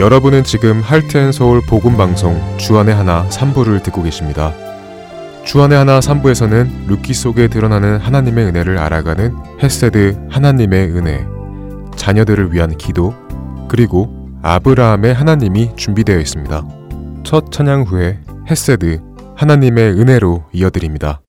여러분은 지금 Heart and Soul 복음방송 주안의 하나 3부를 듣고 계십니다. 주안의 하나 3부에서는 룻기 속에 드러나는 하나님의 은혜를 알아가는 헤세드 하나님의 은혜, 자녀들을 위한 기도, 그리고 아브라함의 하나님이 준비되어 있습니다. 첫 찬양 후에 헤세드 하나님의 은혜로 이어드립니다.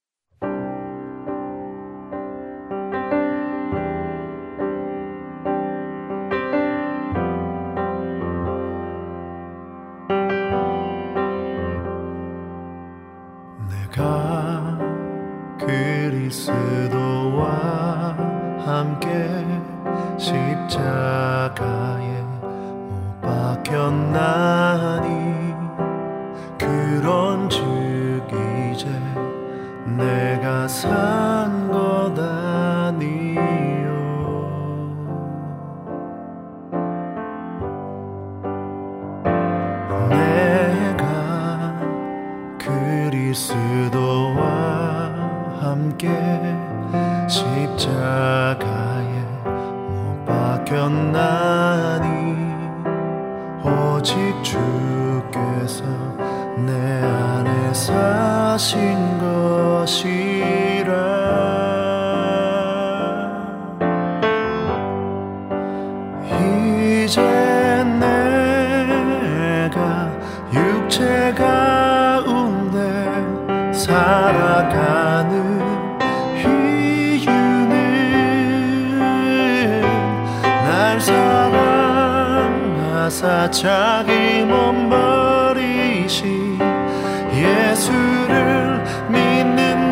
나사 자기 몸 버리신 예수를 믿는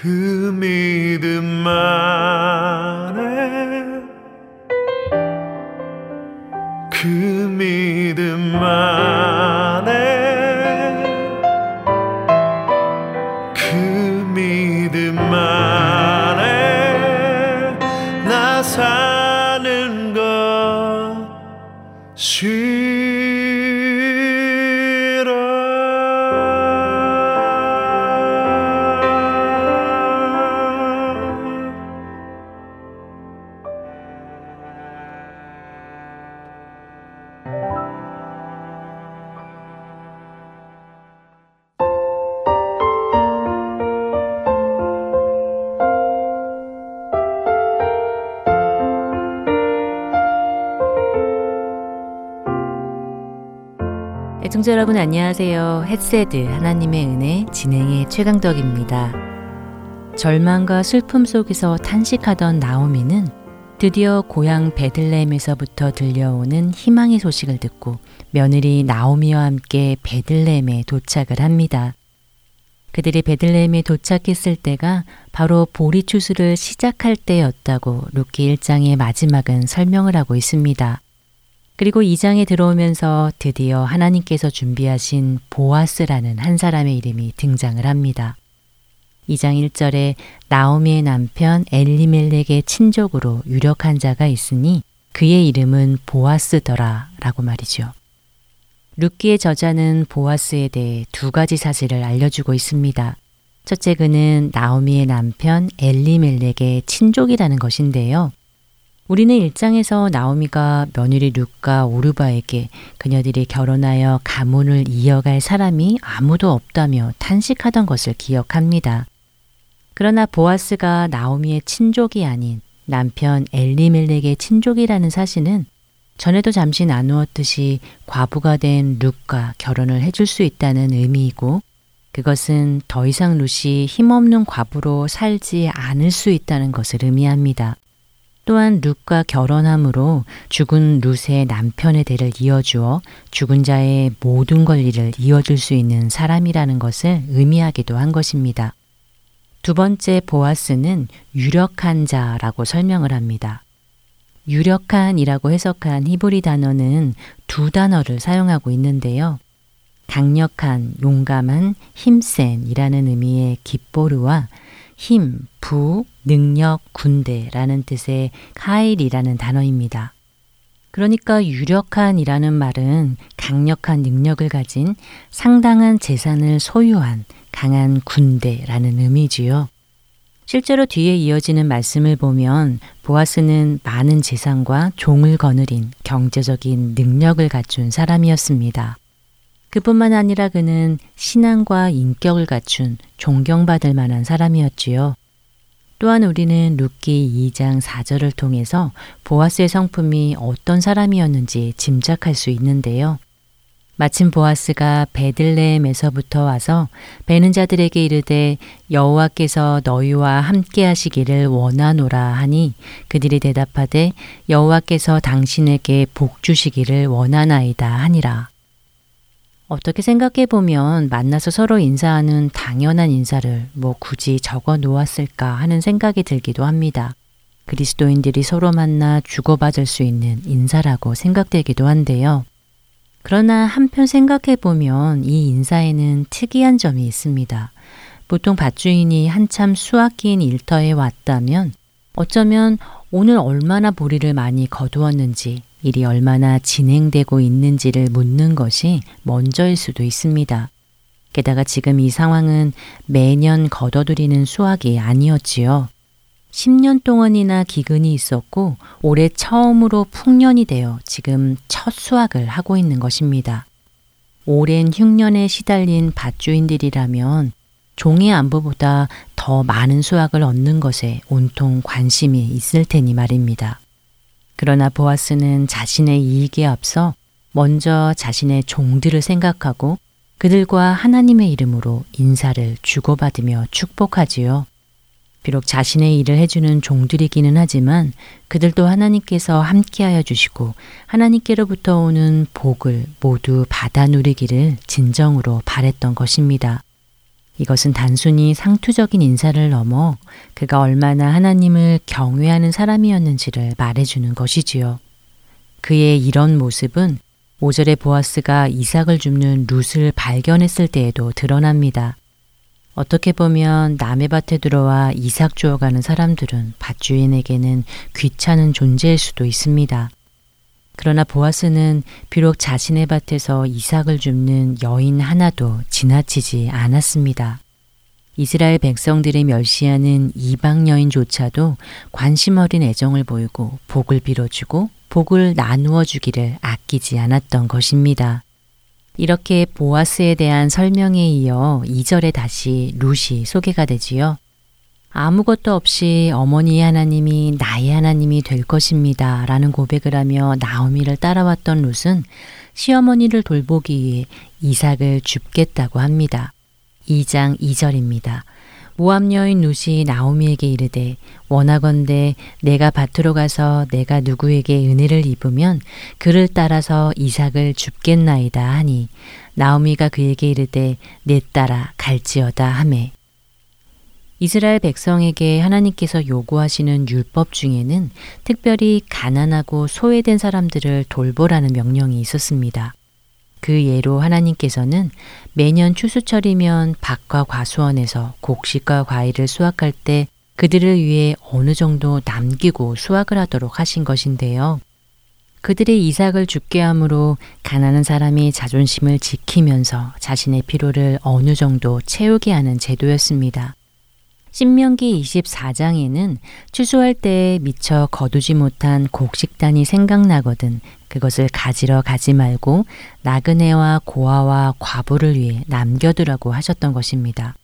그 믿음 안 여러분 안녕하세요. 헤세드 하나님의 은혜 진행에 최강덕입니다. 절망과 슬픔 속에서 탄식하던 나오미는 드디어 고향 베들레헴에서부터 들려오는 희망의 소식을 듣고 며느리 나오미와 함께 베들레헴에 도착을 합니다. 그들이 베들레헴에 도착했을 때가 바로 보리 추수를 시작할 때였다고 룻기 1장의 마지막은 설명을 하고 있습니다. 그리고 2장에 들어오면서 드디어 하나님께서 준비하신 보아스라는 한 사람의 이름이 등장을 합니다. 2장 1절에 나오미의 남편 엘리멜렉의 친족으로 유력한 자가 있으니 그의 이름은 보아스더라 라고 말이죠. 루키의 저자는 보아스에 대해 두 가지 사실을 알려주고 있습니다. 첫째 그는 나오미의 남편 엘리멜렉의 친족이라는 것인데요. 우리는 일장에서 나오미가 며느리 룩과 오르바에게 그녀들이 결혼하여 가문을 이어갈 사람이 아무도 없다며 탄식하던 것을 기억합니다. 그러나 보아스가 나오미의 친족이 아닌 남편 엘리멜렉의 친족이라는 사실은 전에도 잠시 나누었듯이 과부가 된 룩과 결혼을 해줄 수 있다는 의미이고 그것은 더 이상 룻이 힘없는 과부로 살지 않을 수 있다는 것을 의미합니다. 또한 룻과 결혼함으로 죽은 룻의 남편의 대를 이어주어 죽은 자의 모든 권리를 이어줄 수 있는 사람이라는 것을 의미하기도 한 것입니다. 두 번째 보아스는 유력한 자라고 설명을 합니다. 유력한이라고 해석한 히브리 단어는 두 단어를 사용하고 있는데요. 강력한, 용감한, 힘센이라는 의미의 기뽀르와 힘, 부, 능력, 군대라는 뜻의 카일이라는 단어입니다. 그러니까 유력한이라는 말은 강력한 능력을 가진 상당한 재산을 소유한 강한 군대라는 의미지요. 실제로 뒤에 이어지는 말씀을 보면 보아스는 많은 재산과 종을 거느린 경제적인 능력을 갖춘 사람이었습니다. 그뿐만 아니라 그는 신앙과 인격을 갖춘 존경받을 만한 사람이었지요. 또한 우리는 룻기 2장 4절을 통해서 보아스의 성품이 어떤 사람이었는지 짐작할 수 있는데요. 마침 보아스가 베들레헴에서부터 와서 베는 자들에게 이르되 여호와께서 너희와 함께 하시기를 원하노라 하니 그들이 대답하되 여호와께서 당신에게 복 주시기를 원하나이다 하니라. 어떻게 생각해 보면 만나서 서로 인사하는 당연한 인사를 뭐 굳이 적어 놓았을까 하는 생각이 들기도 합니다. 그리스도인들이 서로 만나 주고받을 수 있는 인사라고 생각되기도 한데요. 그러나 한편 생각해 보면 이 인사에는 특이한 점이 있습니다. 보통 밭주인이 한참 수확기인 일터에 왔다면 어쩌면 오늘 얼마나 보리를 많이 거두었는지 일이 얼마나 진행되고 있는지를 묻는 것이 먼저일 수도 있습니다. 게다가 지금 이 상황은 매년 거둬들이는 수확이 아니었지요. 10년 동안이나 기근이 있었고 올해 처음으로 풍년이 되어 지금 첫 수확을 하고 있는 것입니다. 오랜 흉년에 시달린 밭주인들이라면 종의 안부보다 더 많은 수확을 얻는 것에 온통 관심이 있을 테니 말입니다. 그러나 보아스는 자신의 이익에 앞서 먼저 자신의 종들을 생각하고 그들과 하나님의 이름으로 인사를 주고받으며 축복하지요. 비록 자신의 일을 해주는 종들이기는 하지만 그들도 하나님께서 함께하여 주시고 하나님께로부터 오는 복을 모두 받아 누리기를 진정으로 바랬던 것입니다. 이것은 단순히 상투적인 인사를 넘어 그가 얼마나 하나님을 경외하는 사람이었는지를 말해주는 것이지요. 그의 이런 모습은 오절의 보아스가 이삭을 줍는 룻을 발견했을 때에도 드러납니다. 어떻게 보면 남의 밭에 들어와 이삭 주어가는 사람들은 밭주인에게는 귀찮은 존재일 수도 있습니다. 그러나 보아스는 비록 자신의 밭에서 이삭을 줍는 여인 하나도 지나치지 않았습니다. 이스라엘 백성들이 멸시하는 이방 여인조차도 관심 어린 애정을 보이고 복을 빌어주고 복을 나누어 주기를 아끼지 않았던 것입니다. 이렇게 보아스에 대한 설명에 이어 2절에 다시 룻이 소개가 되지요. 아무것도 없이 어머니의 하나님이 나의 하나님이 될 것입니다. 라는 고백을 하며 나오미를 따라왔던 룻은 시어머니를 돌보기 위해 이삭을 줍겠다고 합니다. 2장 2절입니다. 모함 여인 룻이 나오미에게 이르되 원하건대 내가 밭으로 가서 내가 누구에게 은혜를 입으면 그를 따라서 이삭을 줍겠나이다 하니 나오미가 그에게 이르되 내 따라 갈지어다 하매 이스라엘 백성에게 하나님께서 요구하시는 율법 중에는 특별히 가난하고 소외된 사람들을 돌보라는 명령이 있었습니다. 그 예로 하나님께서는 매년 추수철이면 밭과 과수원에서 곡식과 과일을 수확할 때 그들을 위해 어느 정도 남기고 수확을 하도록 하신 것인데요. 그들의 이삭을 죽게 함으로 가난한 사람이 자존심을 지키면서 자신의 필요를 어느 정도 채우게 하는 제도였습니다. 신명기 24장에는 추수할 때 미처 거두지 못한 곡식단이 생각나거든 그것을 가지러 가지 말고 나그네와 고아와 과부를 위해 남겨두라고 하셨던 것입니다.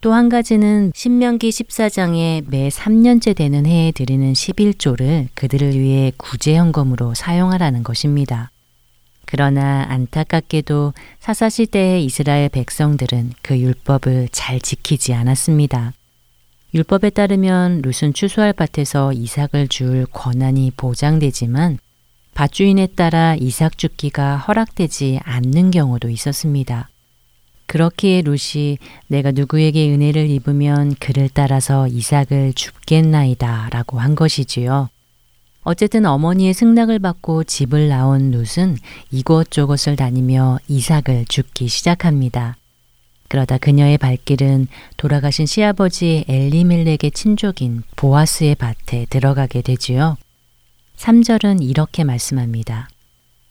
또 한 가지는 신명기 14장에 매 3년째 되는 해에 드리는 11조를 그들을 위해 구제헌금으로 사용하라는 것입니다. 그러나 안타깝게도 사사시대의 이스라엘 백성들은 그 율법을 잘 지키지 않았습니다. 율법에 따르면 룻은 추수할 밭에서 이삭을 줄 권한이 보장되지만 밭주인에 따라 이삭 죽기가 허락되지 않는 경우도 있었습니다. 그렇기에 룻이 내가 누구에게 은혜를 입으면 그를 따라서 이삭을 줍겠나이다 라고 한 것이지요. 어쨌든 어머니의 승낙을 받고 집을 나온 룻은 이곳저곳을 다니며 이삭을 줍기 시작합니다. 그러다 그녀의 발길은 돌아가신 시아버지 엘리멜렉의 친족인 보아스의 밭에 들어가게 되지요. 3절은 이렇게 말씀합니다.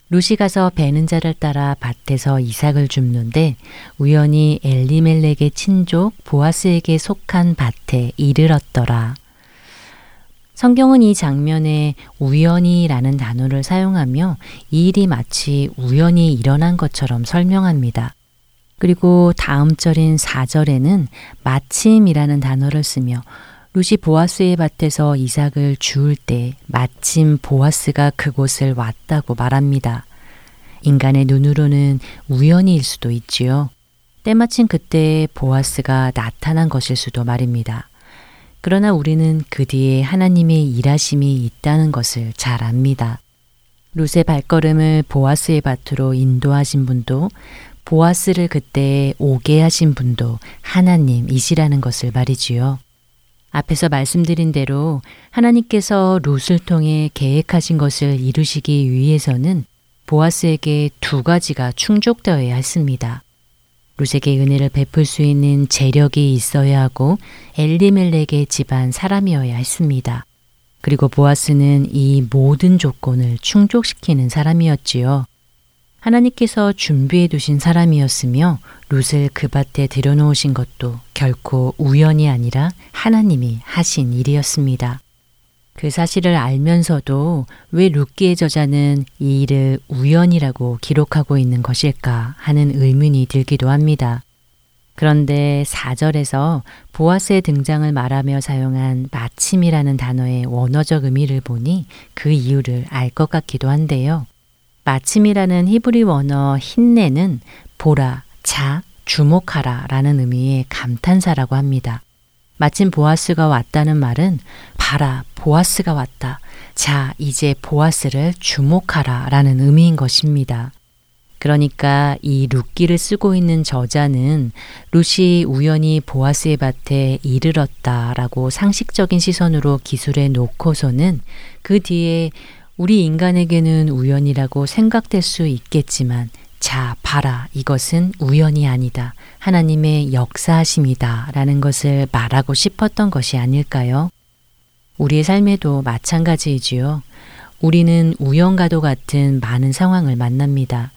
루시 가서 베는 자를 따라 밭에서 이삭을 줍는데 우연히 엘리멜렉의 친족 보아스에게 속한 밭에 이르렀더라. 성경은 이 장면에 우연히라는 단어를 사용하며 이 일이 마치 우연히 일어난 것처럼 설명합니다. 그리고 다음 절인 4절에는 마침이라는 단어를 쓰며 루시 보아스의 밭에서 이삭을 주울 때 마침 보아스가 그곳을 왔다고 말합니다. 인간의 눈으로는 우연히일 수도 있지요. 때마침 그때 보아스가 나타난 것일 수도 말입니다. 그러나 우리는 그 뒤에 하나님의 일하심이 있다는 것을 잘 압니다. 룻의 발걸음을 보아스의 밭으로 인도하신 분도 보아스를 그때 오게 하신 분도 하나님이시라는 것을 말이지요. 앞에서 말씀드린 대로 하나님께서 룻을 통해 계획하신 것을 이루시기 위해서는 보아스에게 두 가지가 충족되어야 했습니다. 룻에게 은혜를 베풀 수 있는 재력이 있어야 하고 엘리멜렉의 집안 사람이어야 했습니다. 그리고 보아스는 이 모든 조건을 충족시키는 사람이었지요. 하나님께서 준비해 두신 사람이었으며 룻을 그 밭에 들여놓으신 것도 결코 우연이 아니라 하나님이 하신 일이었습니다. 그 사실을 알면서도 왜 룻기의 저자는 이 일을 우연이라고 기록하고 있는 것일까 하는 의문이 들기도 합니다. 그런데 4절에서 보아스의 등장을 말하며 사용한 마침이라는 단어의 원어적 의미를 보니 그 이유를 알 것 같기도 한데요. 마침이라는 히브리 원어 힌내는 보라, 자, 주목하라 라는 의미의 감탄사라고 합니다. 마침 보아스가 왔다는 말은 봐라, 보아스가 왔다. 자, 이제 보아스를 주목하라 라는 의미인 것입니다. 그러니까 이 룻기를 쓰고 있는 저자는 룻이 우연히 보아스의 밭에 이르렀다라고 상식적인 시선으로 기술해 놓고서는 그 뒤에 우리 인간에게는 우연이라고 생각될 수 있겠지만 자, 봐라. 이것은 우연이 아니다. 하나님의 역사하심이다. 라는 것을 말하고 싶었던 것이 아닐까요? 우리의 삶에도 마찬가지이지요. 우리는 우연과도 같은 많은 상황을 만납니다.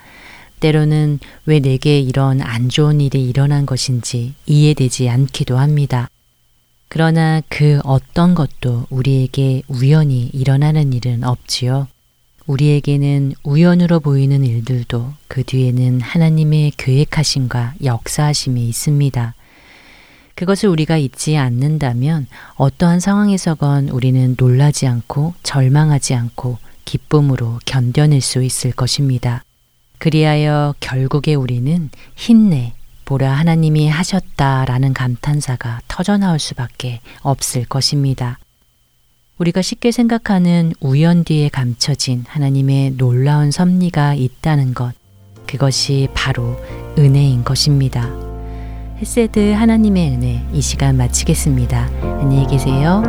때로는 왜 내게 이런 안 좋은 일이 일어난 것인지 이해되지 않기도 합니다. 그러나 그 어떤 것도 우리에게 우연히 일어나는 일은 없지요. 우리에게는 우연으로 보이는 일들도 그 뒤에는 하나님의 계획하심과 역사하심이 있습니다. 그것을 우리가 잊지 않는다면 어떠한 상황에서건 우리는 놀라지 않고 절망하지 않고 기쁨으로 견뎌낼 수 있을 것입니다. 그리하여 결국에 우리는 힘내, 보라 하나님이 하셨다라는 감탄사가 터져나올 수밖에 없을 것입니다. 우리가 쉽게 생각하는 우연 뒤에 감춰진 하나님의 놀라운 섭리가 있다는 것, 그것이 바로 은혜인 것입니다. 헬세드 하나님의 은혜 이 시간 마치겠습니다. 안녕히 계세요.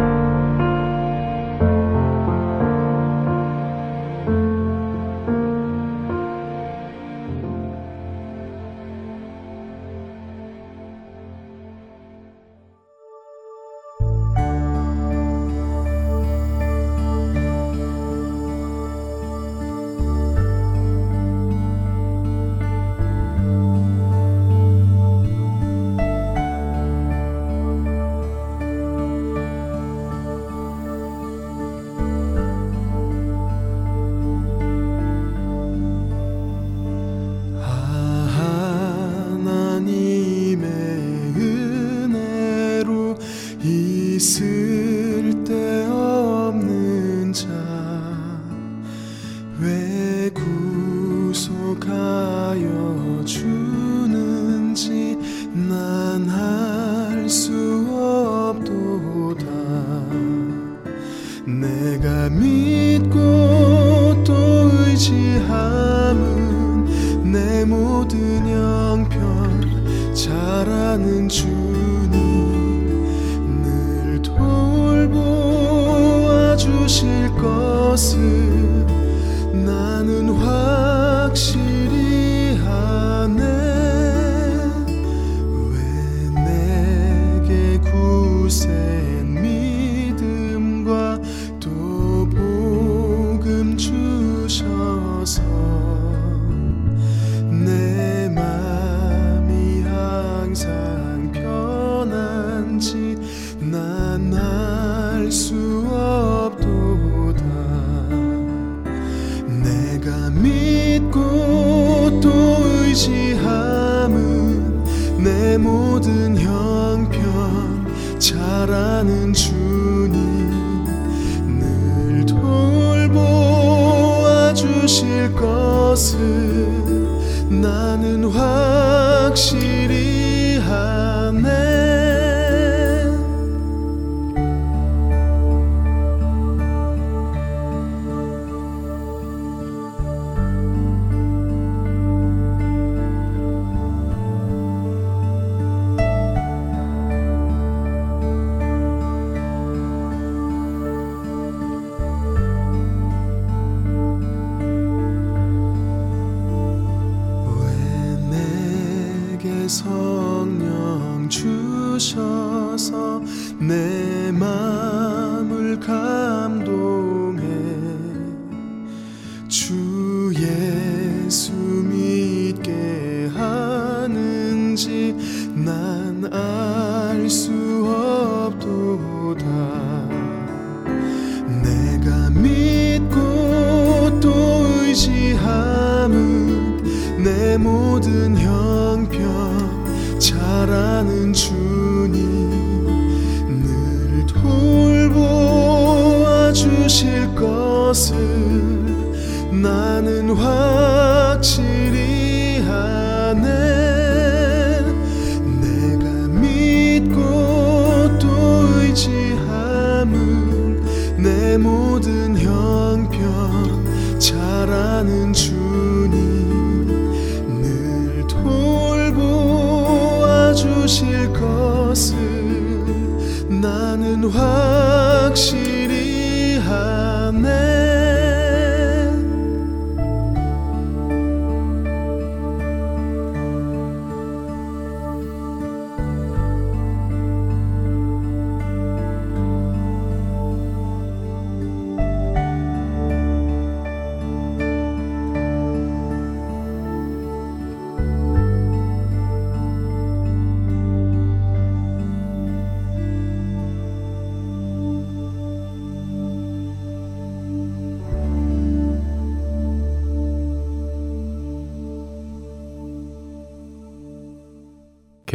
것을 나는 확신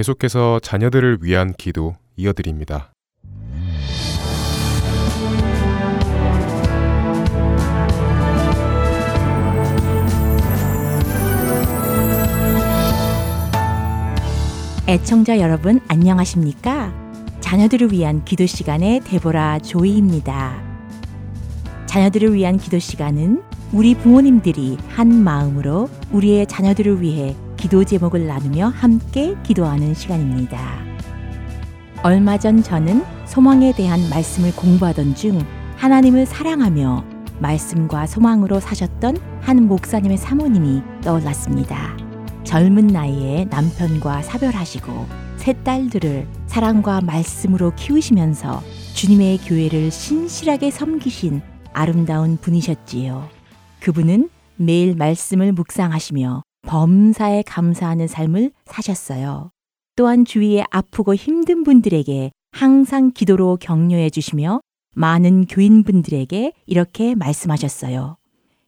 계속해서 자녀들을 위한 기도 이어드립니다. 애청자 여러분 안녕하십니까? 자녀들을 위한 기도 시간의 데보라 조이입니다. 자녀들을 위한 기도 시간은 우리 부모님들이 한 마음으로 우리의 자녀들을 위해 기도 제목을 나누며 함께 기도하는 시간입니다. 얼마 전 저는 소망에 대한 말씀을 공부하던 중 하나님을 사랑하며 말씀과 소망으로 사셨던 한 목사님의 사모님이 떠올랐습니다. 젊은 나이에 남편과 사별하시고 세 딸들을 사랑과 말씀으로 키우시면서 주님의 교회를 신실하게 섬기신 아름다운 분이셨지요. 그분은 매일 말씀을 묵상하시며 범사에 감사하는 삶을 사셨어요. 또한 주위에 아프고 힘든 분들에게 항상 기도로 격려해 주시며 많은 교인분들에게 이렇게 말씀하셨어요.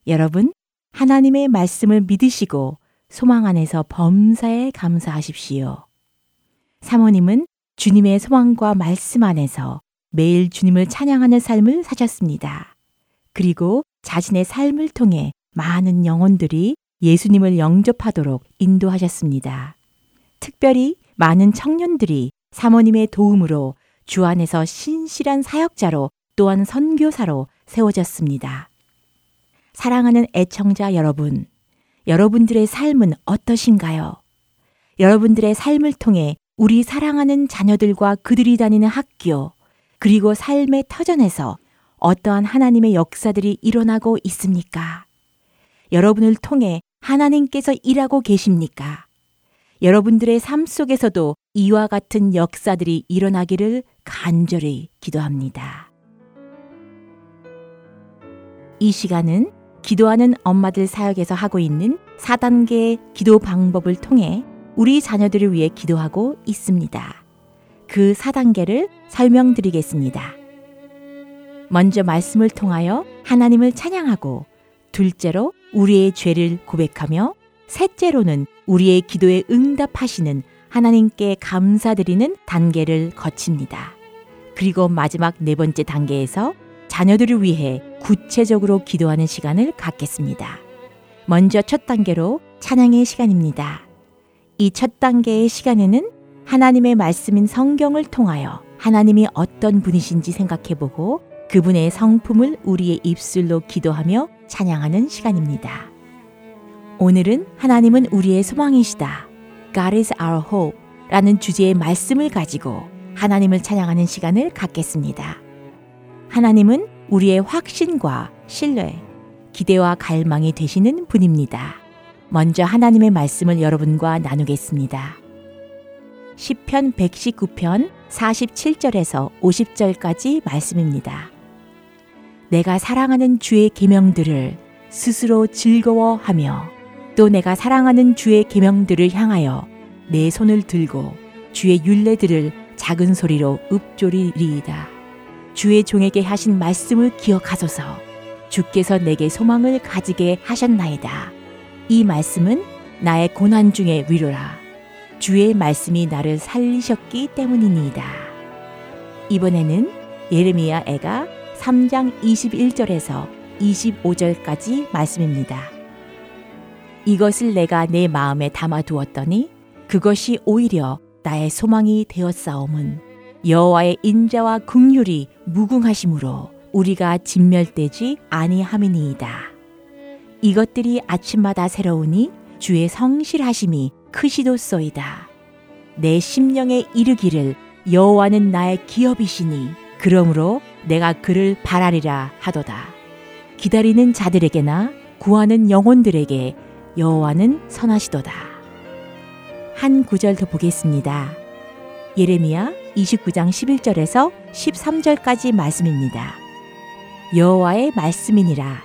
여러분, 하나님의 말씀을 믿으시고 소망 안에서 범사에 감사하십시오. 사모님은 주님의 소망과 말씀 안에서 매일 주님을 찬양하는 삶을 사셨습니다. 그리고 자신의 삶을 통해 많은 영혼들이 예수님을 영접하도록 인도하셨습니다. 특별히 많은 청년들이 사모님의 도움으로 주 안에서 신실한 사역자로 또한 선교사로 세워졌습니다. 사랑하는 애청자 여러분, 여러분들의 삶은 어떠신가요? 여러분들의 삶을 통해 우리 사랑하는 자녀들과 그들이 다니는 학교, 그리고 삶의 터전에서 어떠한 하나님의 역사들이 일어나고 있습니까? 여러분을 통해 하나님께서 일하고 계십니까? 여러분들의 삶 속에서도 이와 같은 역사들이 일어나기를 간절히 기도합니다. 이 시간은 기도하는 엄마들 사역에서 하고 있는 4단계의 기도 방법을 통해 우리 자녀들을 위해 기도하고 있습니다. 그 4단계를 설명드리겠습니다. 먼저 말씀을 통하여 하나님을 찬양하고 둘째로 우리의 죄를 고백하며 셋째로는 우리의 기도에 응답하시는 하나님께 감사드리는 단계를 거칩니다. 그리고 마지막 네 번째 단계에서 자녀들을 위해 구체적으로 기도하는 시간을 갖겠습니다. 먼저 첫 단계로 찬양의 시간입니다. 이 첫 단계의 시간에는 하나님의 말씀인 성경을 통하여 하나님이 어떤 분이신지 생각해 보고 그분의 성품을 우리의 입술로 기도하며 찬양하는 시간입니다. 오늘은 하나님은 우리의 소망이시다. God is our hope 라는 주제의 말씀을 가지고 하나님을 찬양하는 시간을 갖겠습니다. 하나님은 우리의 확신과 신뢰, 기대와 갈망이 되시는 분입니다. 먼저 하나님의 말씀을 여러분과 나누겠습니다. 시편 119편 47절에서 50절까지 말씀입니다. 내가 사랑하는 주의 계명들을 스스로 즐거워하며 또 내가 사랑하는 주의 계명들을 향하여 내 손을 들고 주의 율례들을 작은 소리로 읊조리리이다. 주의 종에게 하신 말씀을 기억하소서. 주께서 내게 소망을 가지게 하셨나이다. 이 말씀은 나의 고난 중의 위로라. 주의 말씀이 나를 살리셨기 때문이니이다. 이번에는 예레미야 애가 3장 21절에서 25절까지 말씀입니다. 이것을 내가 내 마음에 담아두었더니 그것이 오히려 나의 소망이 되었사옴은 여호와의 인자와 긍휼이 무궁하심으로 우리가 진멸되지 아니함이니이다. 이것들이 아침마다 새로우니 주의 성실하심이 크시도소이다. 내 심령에 이르기를 여호와는 나의 기업이시니 그러므로 내가 그를 바라리라 하도다. 기다리는 자들에게나 구하는 영혼들에게 여호와는 선하시도다. 한 구절 더 보겠습니다. 예레미야 29장 11절에서 13절까지 말씀입니다. 여호와의 말씀이니라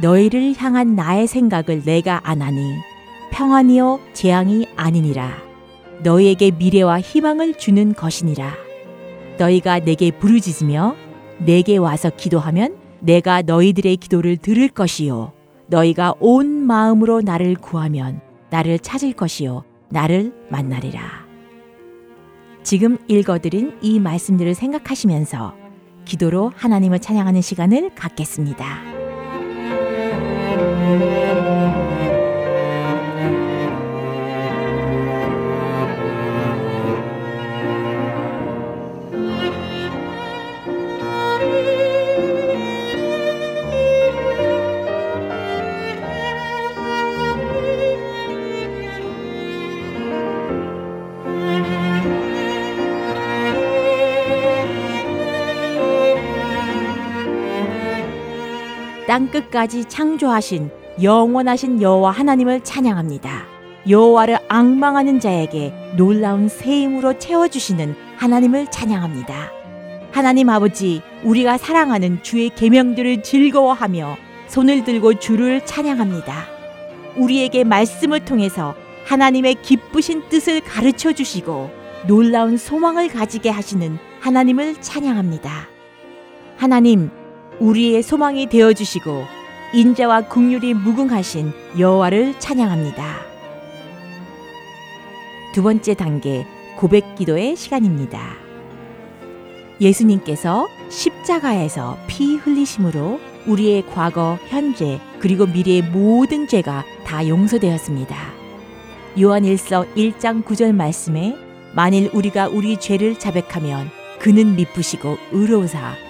너희를 향한 나의 생각을 내가 안하니 평안이요 재앙이 아니니라 너희에게 미래와 희망을 주는 것이니라 너희가 내게 부르짖으며 내게 와서 기도하면 내가 너희들의 기도를 들을 것이요. 너희가 온 마음으로 나를 구하면 나를 찾을 것이요. 나를 만나리라. 지금 읽어드린 이 말씀들을 생각하시면서 기도로 하나님을 찬양하는 시간을 갖겠습니다. 땅 끝까지 창조하신 영원하신 여호와 하나님을 찬양합니다. 여호와를 앙망하는 자에게 놀라운 새 힘으로 채워 주시는 하나님을 찬양합니다. 하나님 아버지, 우리가 사랑하는 주의 계명들을 즐거워하며 손을 들고 주를 찬양합니다. 우리에게 말씀을 통해서 하나님의 기쁘신 뜻을 가르쳐 주시고 놀라운 소망을 가지게 하시는 하나님을 찬양합니다. 하나님, 우리의 소망이 되어 주시고 인자와 국률이 무궁하신 여호와를 찬양합니다. 두 번째 단계 고백 기도의 시간입니다. 예수님께서 십자가에서 피 흘리심으로 우리의 과거, 현재, 그리고 미래의 모든 죄가 다 용서되었습니다. 요한일서 1장 9절 말씀에 만일 우리가 우리 죄를 자백하면 그는 미쁘시고 의로우사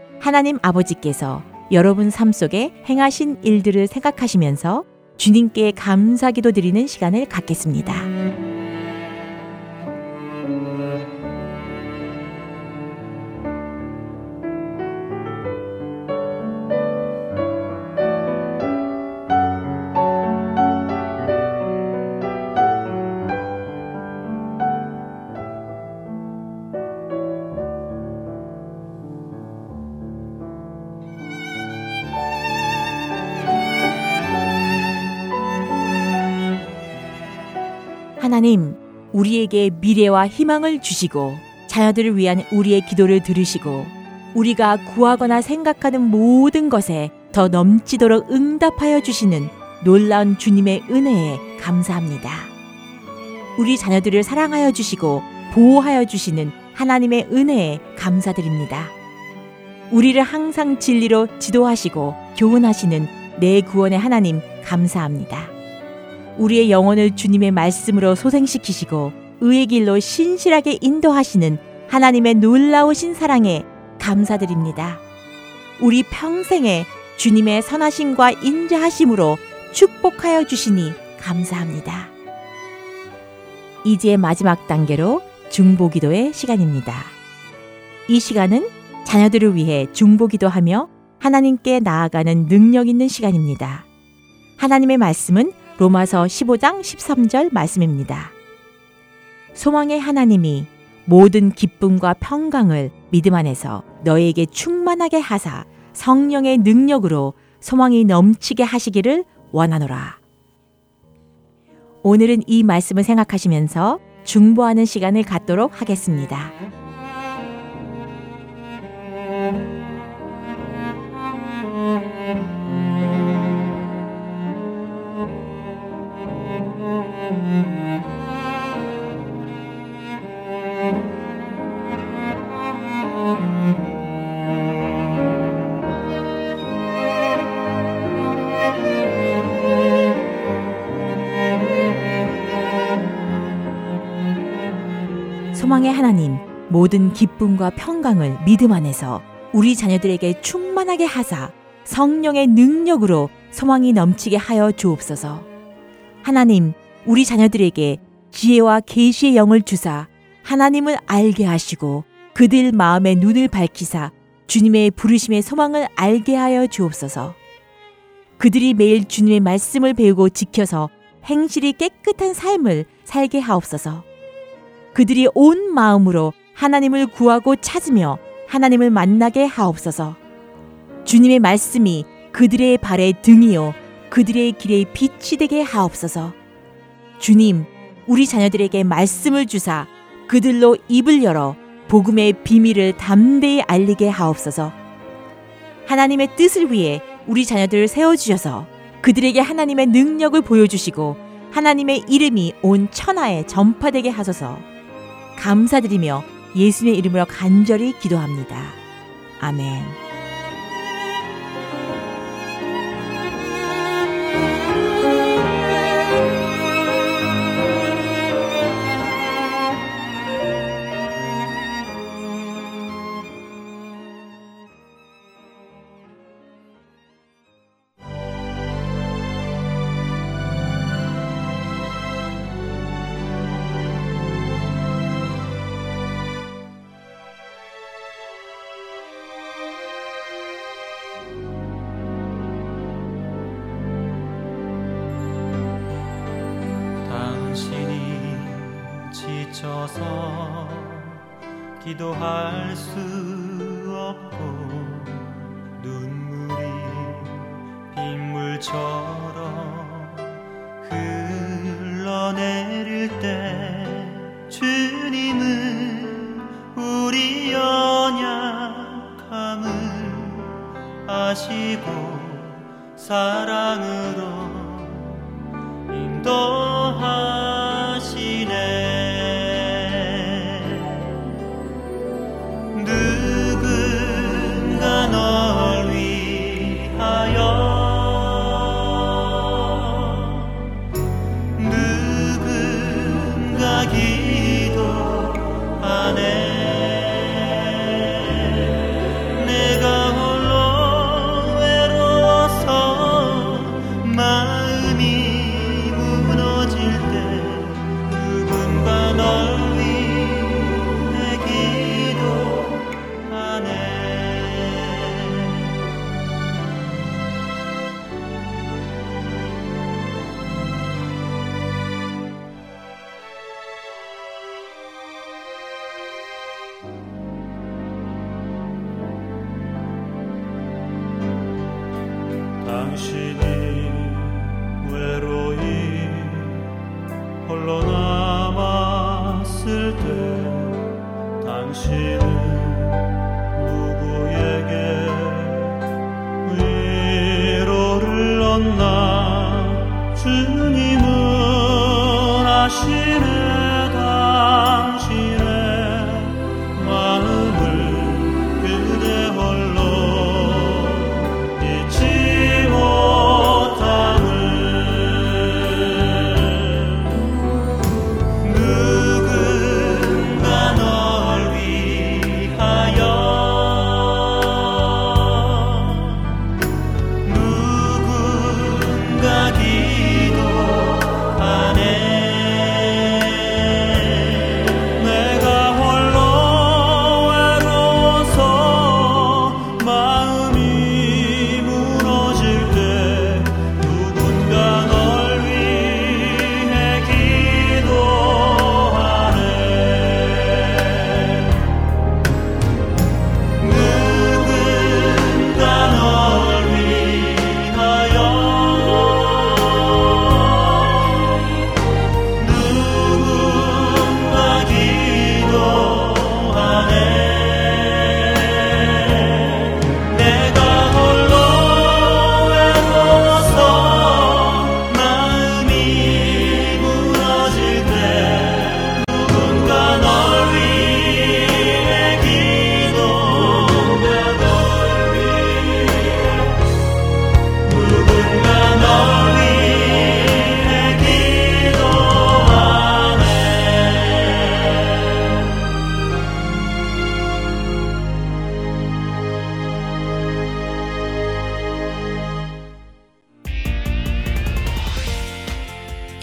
하나님 아버지께서 여러분 삶 속에 행하신 일들을 생각하시면서 주님께 감사기도 드리는 시간을 갖겠습니다. 우리에게 미래와 희망을 주시고 자녀들을 위한 우리의 기도를 들으시고 우리가 구하거나 생각하는 모든 것에 더 넘치도록 응답하여 주시는 놀라운 주님의 은혜에 감사합니다. 우리 자녀들을 사랑하여 주시고 보호하여 주시는 하나님의 은혜에 감사드립니다. 우리를 항상 진리로 지도하시고 교훈하시는 내 구원의 하나님 감사합니다. 우리의 영혼을 주님의 말씀으로 소생시키시고 의의 길로 신실하게 인도하시는 하나님의 놀라우신 사랑에 감사드립니다. 우리 평생에 주님의 선하심과 인자하심으로 축복하여 주시니 감사합니다. 이제 마지막 단계로 중보기도의 시간입니다. 이 시간은 자녀들을 위해 중보기도하며 하나님께 나아가는 능력 있는 시간입니다. 하나님의 말씀은 로마서 15장 13절 말씀입니다. 소망의 하나님이 모든 기쁨과 평강을 믿음 안에서 너에게 충만하게 하사 성령의 능력으로 소망이 넘치게 하시기를 원하노라. 오늘은 이 말씀을 생각하시면서 중보하는 시간을 갖도록 하겠습니다. 하나님, 모든 기쁨과 평강을 믿음 안에서 우리 자녀들에게 충만하게 하사 성령의 능력으로 소망이 넘치게 하여 주옵소서. 하나님, 우리 자녀들에게 지혜와 계시의 영을 주사 하나님을 알게 하시고 그들 마음의 눈을 밝히사 주님의 부르심의 소망을 알게 하여 주옵소서. 그들이 매일 주님의 말씀을 배우고 지켜서 행실이 깨끗한 삶을 살게 하옵소서. 그들이 온 마음으로 하나님을 구하고 찾으며 하나님을 만나게 하옵소서. 주님의 말씀이 그들의 발의 등이요 그들의 길의 빛이 되게 하옵소서. 주님, 우리 자녀들에게 말씀을 주사 그들로 입을 열어 복음의 비밀을 담대히 알리게 하옵소서. 하나님의 뜻을 위해 우리 자녀들을 세워주셔서 그들에게 하나님의 능력을 보여주시고 하나님의 이름이 온 천하에 전파되게 하소서. 감사드리며 예수님의 이름으로 간절히 기도합니다. 아멘.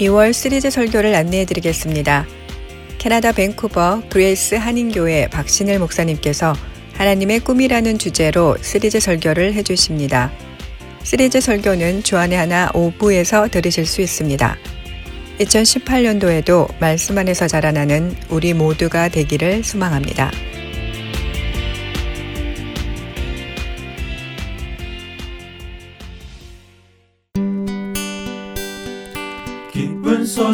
2월 시리즈 설교를 안내해 드리겠습니다. 캐나다 밴쿠버 그레이스 한인교회 박신일 목사님께서 하나님의 꿈이라는 주제로 시리즈 설교를 해 주십니다. 시리즈 설교는 주안의 하나 5부에서 들으실 수 있습니다. 2018년도에도 말씀 안에서 자라나는 우리 모두가 되기를 소망합니다.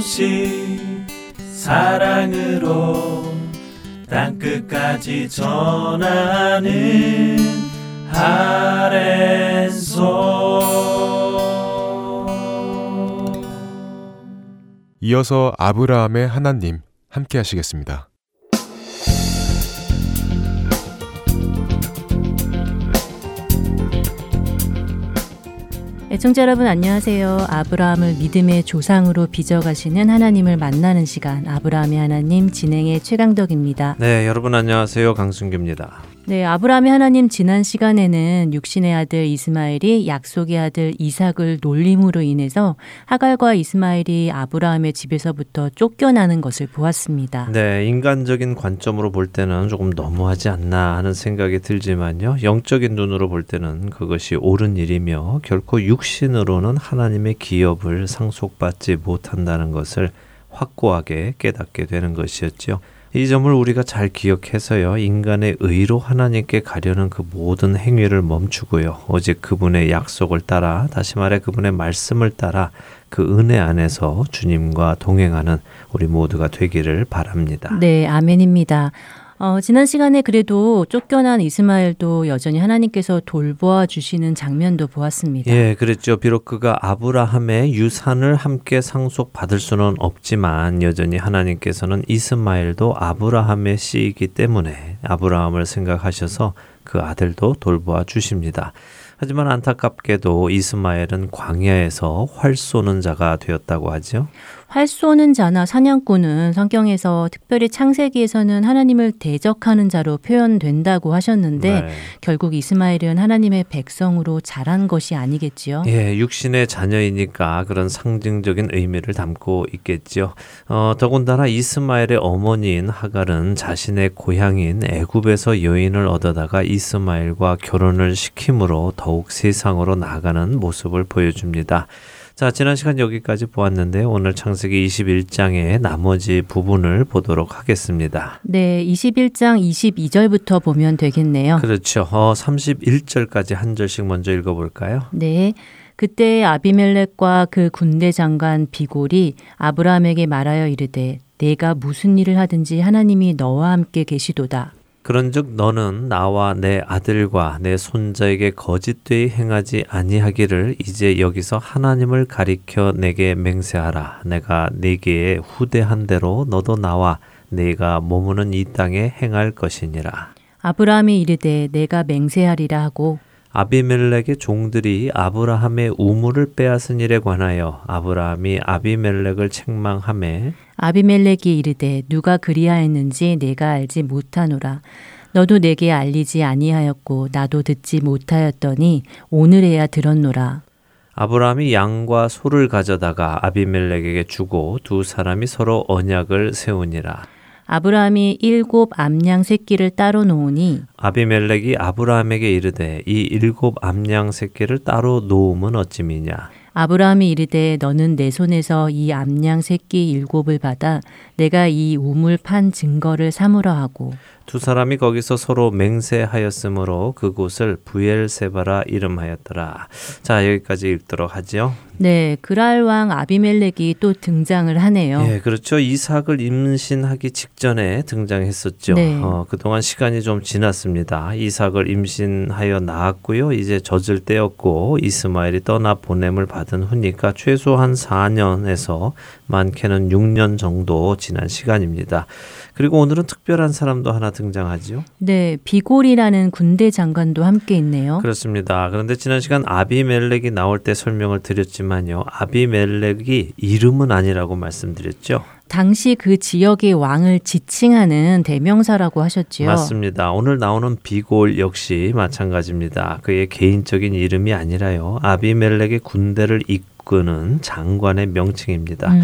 소식 사랑으로 땅끝까지 전하는 아랜소 이어서 아브라함의 하나님 함께 하시겠습니다. 애청자 여러분 안녕하세요. 아브라함을 믿음의 조상으로 빚어가시는 하나님을 만나는 시간 아브라함의 하나님 진행의 최강덕입니다. 네, 여러분 안녕하세요. 강순규입니다. 네, 아브라함의 하나님 지난 시간에는 육신의 아들 이스마엘이 약속의 아들 이삭을 놀림으로 인해서 하갈과 이스마엘이 아브라함의 집에서부터 쫓겨나는 것을 보았습니다. 네, 인간적인 관점으로 볼 때는 조금 너무하지 않나 하는 생각이 들지만요. 영적인 눈으로 볼 때는 그것이 옳은 일이며 결코 육신으로는 하나님의 기업을 상속받지 못한다는 것을 확고하게 깨닫게 되는 것이었죠. 이 점을 우리가 잘 기억해서요. 인간의 의로 하나님께 가려는 그 모든 행위를 멈추고요. 오직 그분의 약속을 따라 다시 말해 그분의 말씀을 따라 그 은혜 안에서 주님과 동행하는 우리 모두가 되기를 바랍니다. 네, 아멘입니다. 어, 지난 시간에 그래도 쫓겨난 이스마엘도 여전히 하나님께서 돌보아 주시는 장면도 보았습니다. 예, 그랬죠. 비록 그가 아브라함의 유산을 함께 상속받을 수는 없지만 여전히 하나님께서는 이스마엘도 아브라함의 씨이기 때문에 아브라함을 생각하셔서 그 아들도 돌보아 주십니다. 하지만 안타깝게도 이스마엘은 광야에서 활 쏘는 자가 되었다고 하죠. 활 쏘는 자나 사냥꾼은 성경에서 특별히 창세기에서는 하나님을 대적하는 자로 표현된다고 하셨는데 네. 결국 이스마엘은 하나님의 백성으로 자란 것이 아니겠지요. 예, 육신의 자녀이니까 그런 상징적인 의미를 담고 있겠지요. 어, 더군다나 이스마엘의 어머니인 하갈은 자신의 고향인 애굽에서 여인을 얻어다가 이스마엘과 결혼을 시킴으로 더욱 세상으로 나가는 모습을 보여줍니다. 자, 지난 시간 여기까지 보았는데 오늘 창세기 21장의 나머지 부분을 보도록 하겠습니다. 네, 21장 22절부터 보면 되겠네요. 그렇죠. 어, 31절까지 한 절씩 먼저 읽어볼까요? 네. 그때 아비멜렉과 그 군대 장관 비골이 아브라함에게 말하여 이르되 내가 무슨 일을 하든지 하나님이 너와 함께 계시도다. 그런즉 너는 나와 내 아들과 내 손자에게 거짓되이 행하지 아니하기를 이제 여기서 하나님을 가리켜 내게 맹세하라. 내가 네게 후대한 대로 너도 나와 네가 머무는 이 땅에 행할 것이니라. 아브라함이 이르되 내가 맹세하리라 하고 아비멜렉의 종들이 아브라함의 우물을 빼앗은 일에 관하여 아브라함이 아비멜렉을 책망하매 아비멜렉이 이르되 누가 그리하였는지 내가 알지 못하노라. 너도 내게 알리지 아니하였고 나도 듣지 못하였더니 오늘에야 들었노라. 아브라함이 양과 소를 가져다가 아비멜렉에게 주고 두 사람이 서로 언약을 세우니라. 아브라함이 일곱 암양 새끼를 따로 놓으니 아비멜렉이 아브라함에게 이르되 이 일곱 암양 새끼를 따로 놓음은 어찜이냐 아브라함이 이르되 너는 내 손에서 이 암양 새끼 일곱을 받아 내가 이 우물 판 증거를 삼으라 하고 두 사람이 거기서 서로 맹세하였으므로 그곳을 부엘세바라 이름하였더라. 자 여기까지 읽도록 하지요. 네 그랄 왕 아비멜렉이 또 등장을 하네요. 예, 그렇죠. 이삭을 임신하기 직전에 등장했었죠. 네. 어, 그동안 시간이 좀 지났습니다. 이삭을 임신하여 낳았고요. 이제 젖을 떼었고 이스마엘이 떠나 보냄을 받은 후니까 최소한 4년에서 많게는 6년 정도 지난 시간입니다. 그리고 오늘은 특별한 사람도 하나 등장하지요. 네 비골이라는 군대 장관도 함께 있네요. 그렇습니다. 그런데 지난 시간 아비멜렉이 나올 때 설명을 드렸지만요. 아비멜렉이 이름은 아니라고 말씀드렸죠. 당시 그 지역의 왕을 지칭하는 대명사라고 하셨지요. 맞습니다. 오늘 나오는 비골 역시 마찬가지입니다. 그의 개인적인 이름이 아니라요. 아비멜렉의 군대를 이끌 이끄는 장관의 명칭입니다. 음.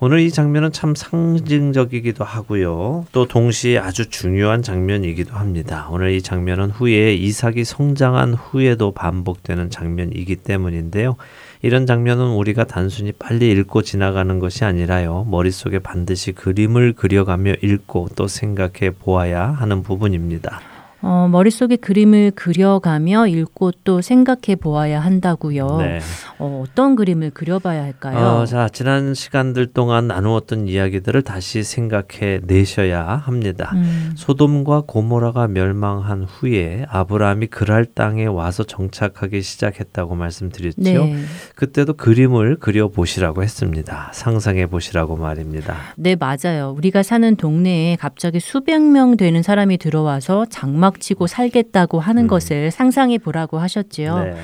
오늘 이 장면은 참 상징적이기도 하고요. 또 동시에 아주 중요한 장면이기도 합니다. 오늘 이 장면은 후에 이삭이 성장한 후에도 반복되는 장면이기 때문인데요. 이런 장면은 우리가 단순히 빨리 읽고 지나가는 것이 아니라요. 머릿속에 반드시 그림을 그려가며 읽고 또 생각해 보아야 하는 부분입니다. 어, 머릿속에 그림을 그려가며 읽고 또 생각해 보아야 한다고요. 네. 어, 어떤 그림을 그려봐야 할까요? 어, 자, 지난 시간들 동안 나누었던 이야기들을 다시 생각해 내셔야 합니다. 음, 소돔과 고모라가 멸망한 후에 아브라함이 그랄 땅에 와서 정착하기 시작했다고 말씀드렸죠. 네. 그때도 그림을 그려 보시라고 했습니다. 상상해 보시라고 말입니다. 네, 맞아요. 우리가 사는 동네에 갑자기 수백 명 되는 사람이 들어와서 장막 치고 살겠다고 하는 음. 것을 상상해 보라고 하셨지요. 네.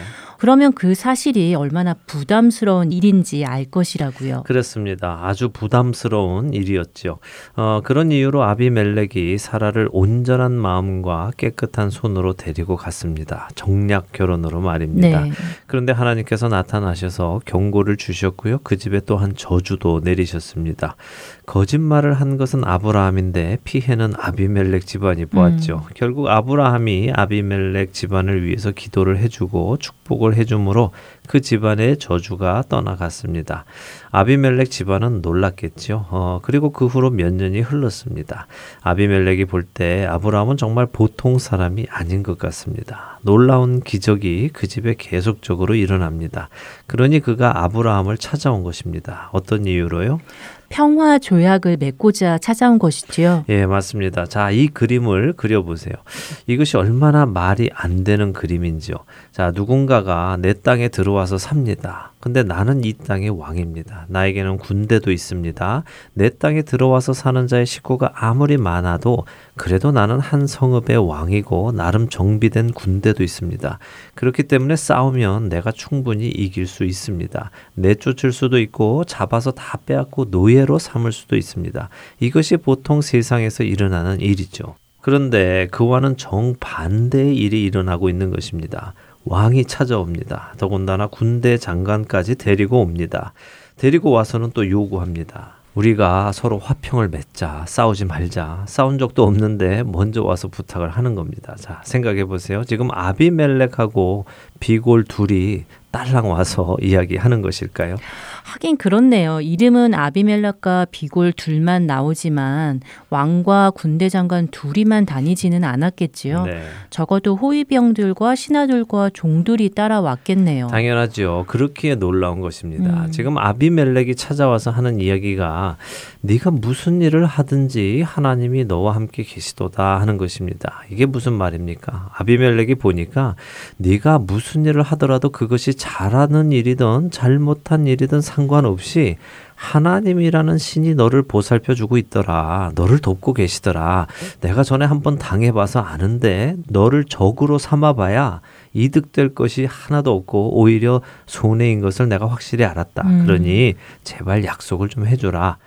그러면 그 사실이 얼마나 부담스러운 일인지 알 것이라고요. 그렇습니다. 아주 부담스러운 일이었죠. 어, 그런 이유로 아비멜렉이 사라를 온전한 마음과 깨끗한 손으로 데리고 갔습니다. 정략 결혼으로 말입니다. 네. 그런데 하나님께서 나타나셔서 경고를 주셨고요. 그 집에 또한 저주도 내리셨습니다. 거짓말을 한 것은 아브라함인데 피해는 아비멜렉 집안이 보았죠. 결국 아브라함이 아비멜렉 집안을 위해서 기도를 해주고 축복을 해주므로 그 집안의 저주가 떠나갔습니다. 아비멜렉 집안은 놀랐겠죠. 어, 그리고 그 후로 몇 년이 흘렀습니다. 아비멜렉이 볼 때 아브라함은 정말 보통 사람이 아닌 것 같습니다. 놀라운 기적이 그 집에 계속적으로 일어납니다. 그러니 그가 아브라함을 찾아온 것입니다. 어떤 이유로요? 평화 조약을 맺고자 찾아온 것이지요. 예, 맞습니다. 자, 이 그림을 그려보세요. 이것이 얼마나 말이 안 되는 그림인지요. 자, 누군가가 내 땅에 들어와서 삽니다. 근데 나는 이 땅의 왕입니다. 나에게는 군대도 있습니다. 내 땅에 들어와서 사는 자의 식구가 아무리 많아도 그래도 나는 한 성읍의 왕이고 나름 정비된 군대도 있습니다. 그렇기 때문에 싸우면 내가 충분히 이길 수 있습니다. 내쫓을 수도 있고 잡아서 다 빼앗고 노예로 삼을 수도 있습니다. 이것이 보통 세상에서 일어나는 일이죠. 그런데 그와는 정반대의 일이 일어나고 있는 것입니다. 왕이 찾아옵니다. 더군다나 군대 장관까지 데리고 옵니다. 데리고 와서는 또 요구합니다. 우리가 서로 화평을 맺자, 싸우지 말자. 싸운 적도 없는데 먼저 와서 부탁을 하는 겁니다. 자, 생각해 보세요. 지금 아비멜렉하고 비골 둘이 딸랑 와서 이야기하는 것일까요? 하긴 그렇네요. 이름은 아비멜렉과 비골 둘만 나오지만 왕과 군대 장관 둘이만 다니지는 않았겠지요. 네. 적어도 호위병들과 신하들과 종들이 따라왔겠네요. 당연하죠. 그렇기에 놀라운 것입니다. 음. 지금 아비멜렉이 찾아와서 하는 이야기가 네가 무슨 일을 하든지 하나님이 너와 함께 계시도다 하는 것입니다. 이게 무슨 말입니까? 아비멜렉이 보니까 네가 무슨 일을 하더라도 그것이 잘하는 일이든 잘못한 일이든 상관없이 하나님이라는 신이 너를 보살펴 주고 있더라. 너를 돕고 계시더라. 내가 전에 한번 당해봐서 아는데 너를 적으로 삼아봐야 이득될 것이 하나도 없고 오히려 손해인 것을 내가 확실히 알았다. 음. 그러니 제발 약속을 좀 해줘라.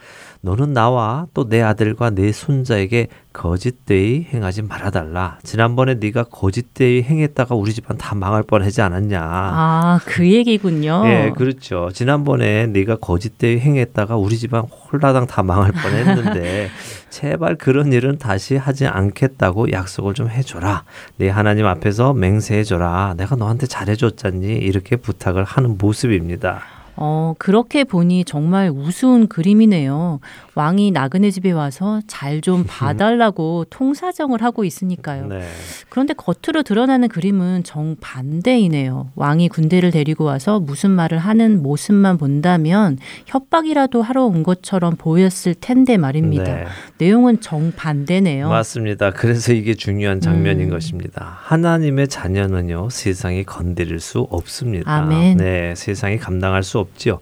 너는 나와 또 내 아들과 내 손자에게 거짓되이 행하지 말아달라. 지난번에 네가 거짓되이 행했다가 우리 집안 다 망할 뻔하지 않았냐. 아, 그 얘기군요. 예, 그렇죠. 지난번에 네가 거짓되이 행했다가 우리 집안 홀라당 다 망할 뻔했는데 제발 그런 일은 다시 하지 않겠다고 약속을 좀 해줘라. 네 하나님 앞에서 맹세해줘라. 내가 너한테 잘해줬잖니 이렇게 부탁을 하는 모습입니다. 어, 그렇게 보니 정말 우스운 그림이네요. 왕이 나그네 집에 와서 잘 좀 봐달라고 통사정을 하고 있으니까요. 네. 그런데 겉으로 드러나는 그림은 정반대이네요. 왕이 군대를 데리고 와서 무슨 말을 하는 모습만 본다면 협박이라도 하러 온 것처럼 보였을 텐데 말입니다. 네. 내용은 정반대네요. 맞습니다. 그래서 이게 중요한 장면인 음. 것입니다. 하나님의 자녀는요, 세상이 건드릴 수 없습니다. 아멘. 네, 세상이 감당할 수 없지요.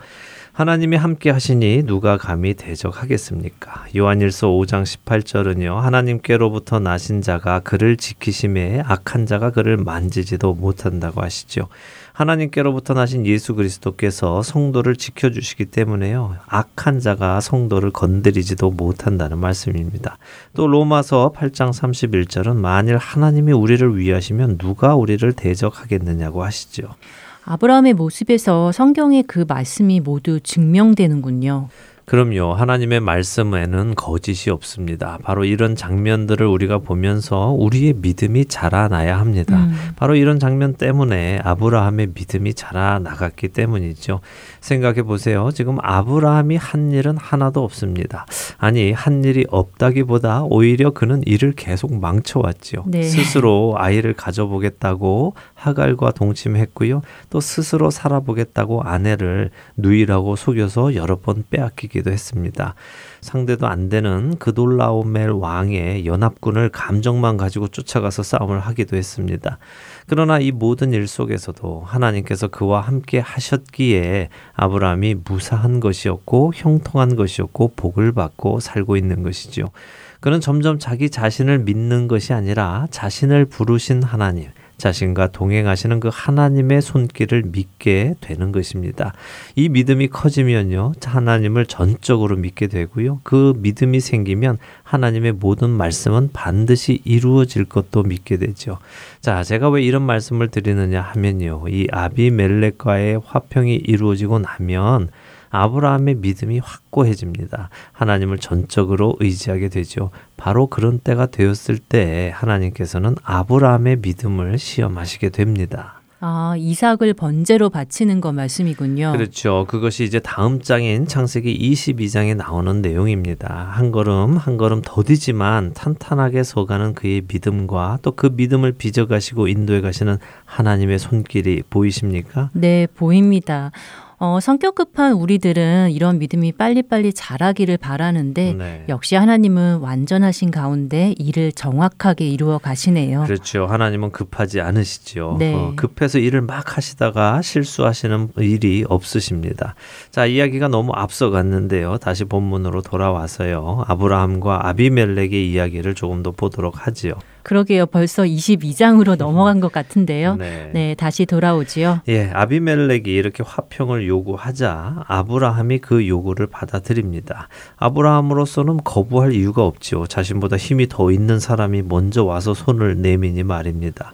하나님이 함께 하시니 누가 감히 대적하겠습니까? 요한일서 5장 18절은요. 하나님께로부터 나신 자가 그를 지키심에 악한 자가 그를 만지지도 못한다고 하시죠. 하나님께로부터 나신 예수 그리스도께서 성도를 지켜 주시기 때문에요. 악한 자가 성도를 건드리지도 못한다는 말씀입니다. 또 로마서 8장 31절은 만일 하나님이 우리를 위하시면 누가 우리를 대적하겠느냐고 하시죠. 아브라함의 모습에서 성경의 그 말씀이 모두 증명되는군요. 그럼요. 하나님의 말씀에는 거짓이 없습니다. 바로 이런 장면들을 우리가 보면서 우리의 믿음이 자라나야 합니다. 음. 바로 이런 장면 때문에 아브라함의 믿음이 자라나갔기 때문이죠. 생각해 보세요. 지금 아브라함이 한 일은 하나도 없습니다. 아니, 한 일이 없다기보다 오히려 그는 일을 계속 망쳐왔죠. 네. 스스로 아이를 가져보겠다고 하갈과 동침했고요. 또 스스로 살아보겠다고 아내를 누이라고 속여서 여러 번 빼앗기기도 했습니다. 상대도 안 되는 그돌라오멜 왕의 연합군을 감정만 가지고 쫓아가서 싸움을 하기도 했습니다. 그러나 이 모든 일 속에서도 하나님께서 그와 함께 하셨기에 아브라함이 무사한 것이었고 형통한 것이었고 복을 받고 살고 있는 것이죠. 그는 점점 자기 자신을 믿는 것이 아니라 자신을 부르신 하나님, 자신과 동행하시는 그 하나님의 손길을 믿게 되는 것입니다. 이 믿음이 커지면요, 하나님을 전적으로 믿게 되고요. 그 믿음이 생기면 하나님의 모든 말씀은 반드시 이루어질 것도 믿게 되죠. 자, 제가 왜 이런 말씀을 드리느냐 하면요. 이 아비멜렉과의 화평이 이루어지고 나면 아브라함의 믿음이 확고해집니다. 하나님을 전적으로 의지하게 되죠. 바로 그런 때가 되었을 때 하나님께서는 아브라함의 믿음을 시험하시게 됩니다. 아, 이삭을 번제로 바치는 거 말씀이군요. 그렇죠. 그것이 이제 다음 장인 창세기 22장에 나오는 내용입니다. 한 걸음 한 걸음 더디지만 탄탄하게 서가는 그의 믿음과 또 그 믿음을 빚어가시고 인도해 가시는 하나님의 손길이 보이십니까? 네, 보입니다. 어, 성격 급한 우리들은 이런 믿음이 빨리빨리 자라기를 바라는데 네. 역시 하나님은 완전하신 가운데 일을 정확하게 이루어 가시네요. 그렇죠. 하나님은 급하지 않으시죠. 네. 어, 급해서 일을 막 하시다가 실수하시는 일이 없으십니다. 자, 이야기가 너무 앞서갔는데요. 다시 본문으로 돌아와서요. 아브라함과 아비멜렉의 이야기를 조금 더 보도록 하지요. 그러게요. 벌써 22장으로 넘어간 것 같은데요. 네. 네, 다시 돌아오지요. 예, 아비멜렉이 이렇게 화평을 요구하자 아브라함이 그 요구를 받아들입니다. 아브라함으로서는 거부할 이유가 없지요. 자신보다 힘이 더 있는 사람이 먼저 와서 손을 내미니 말입니다.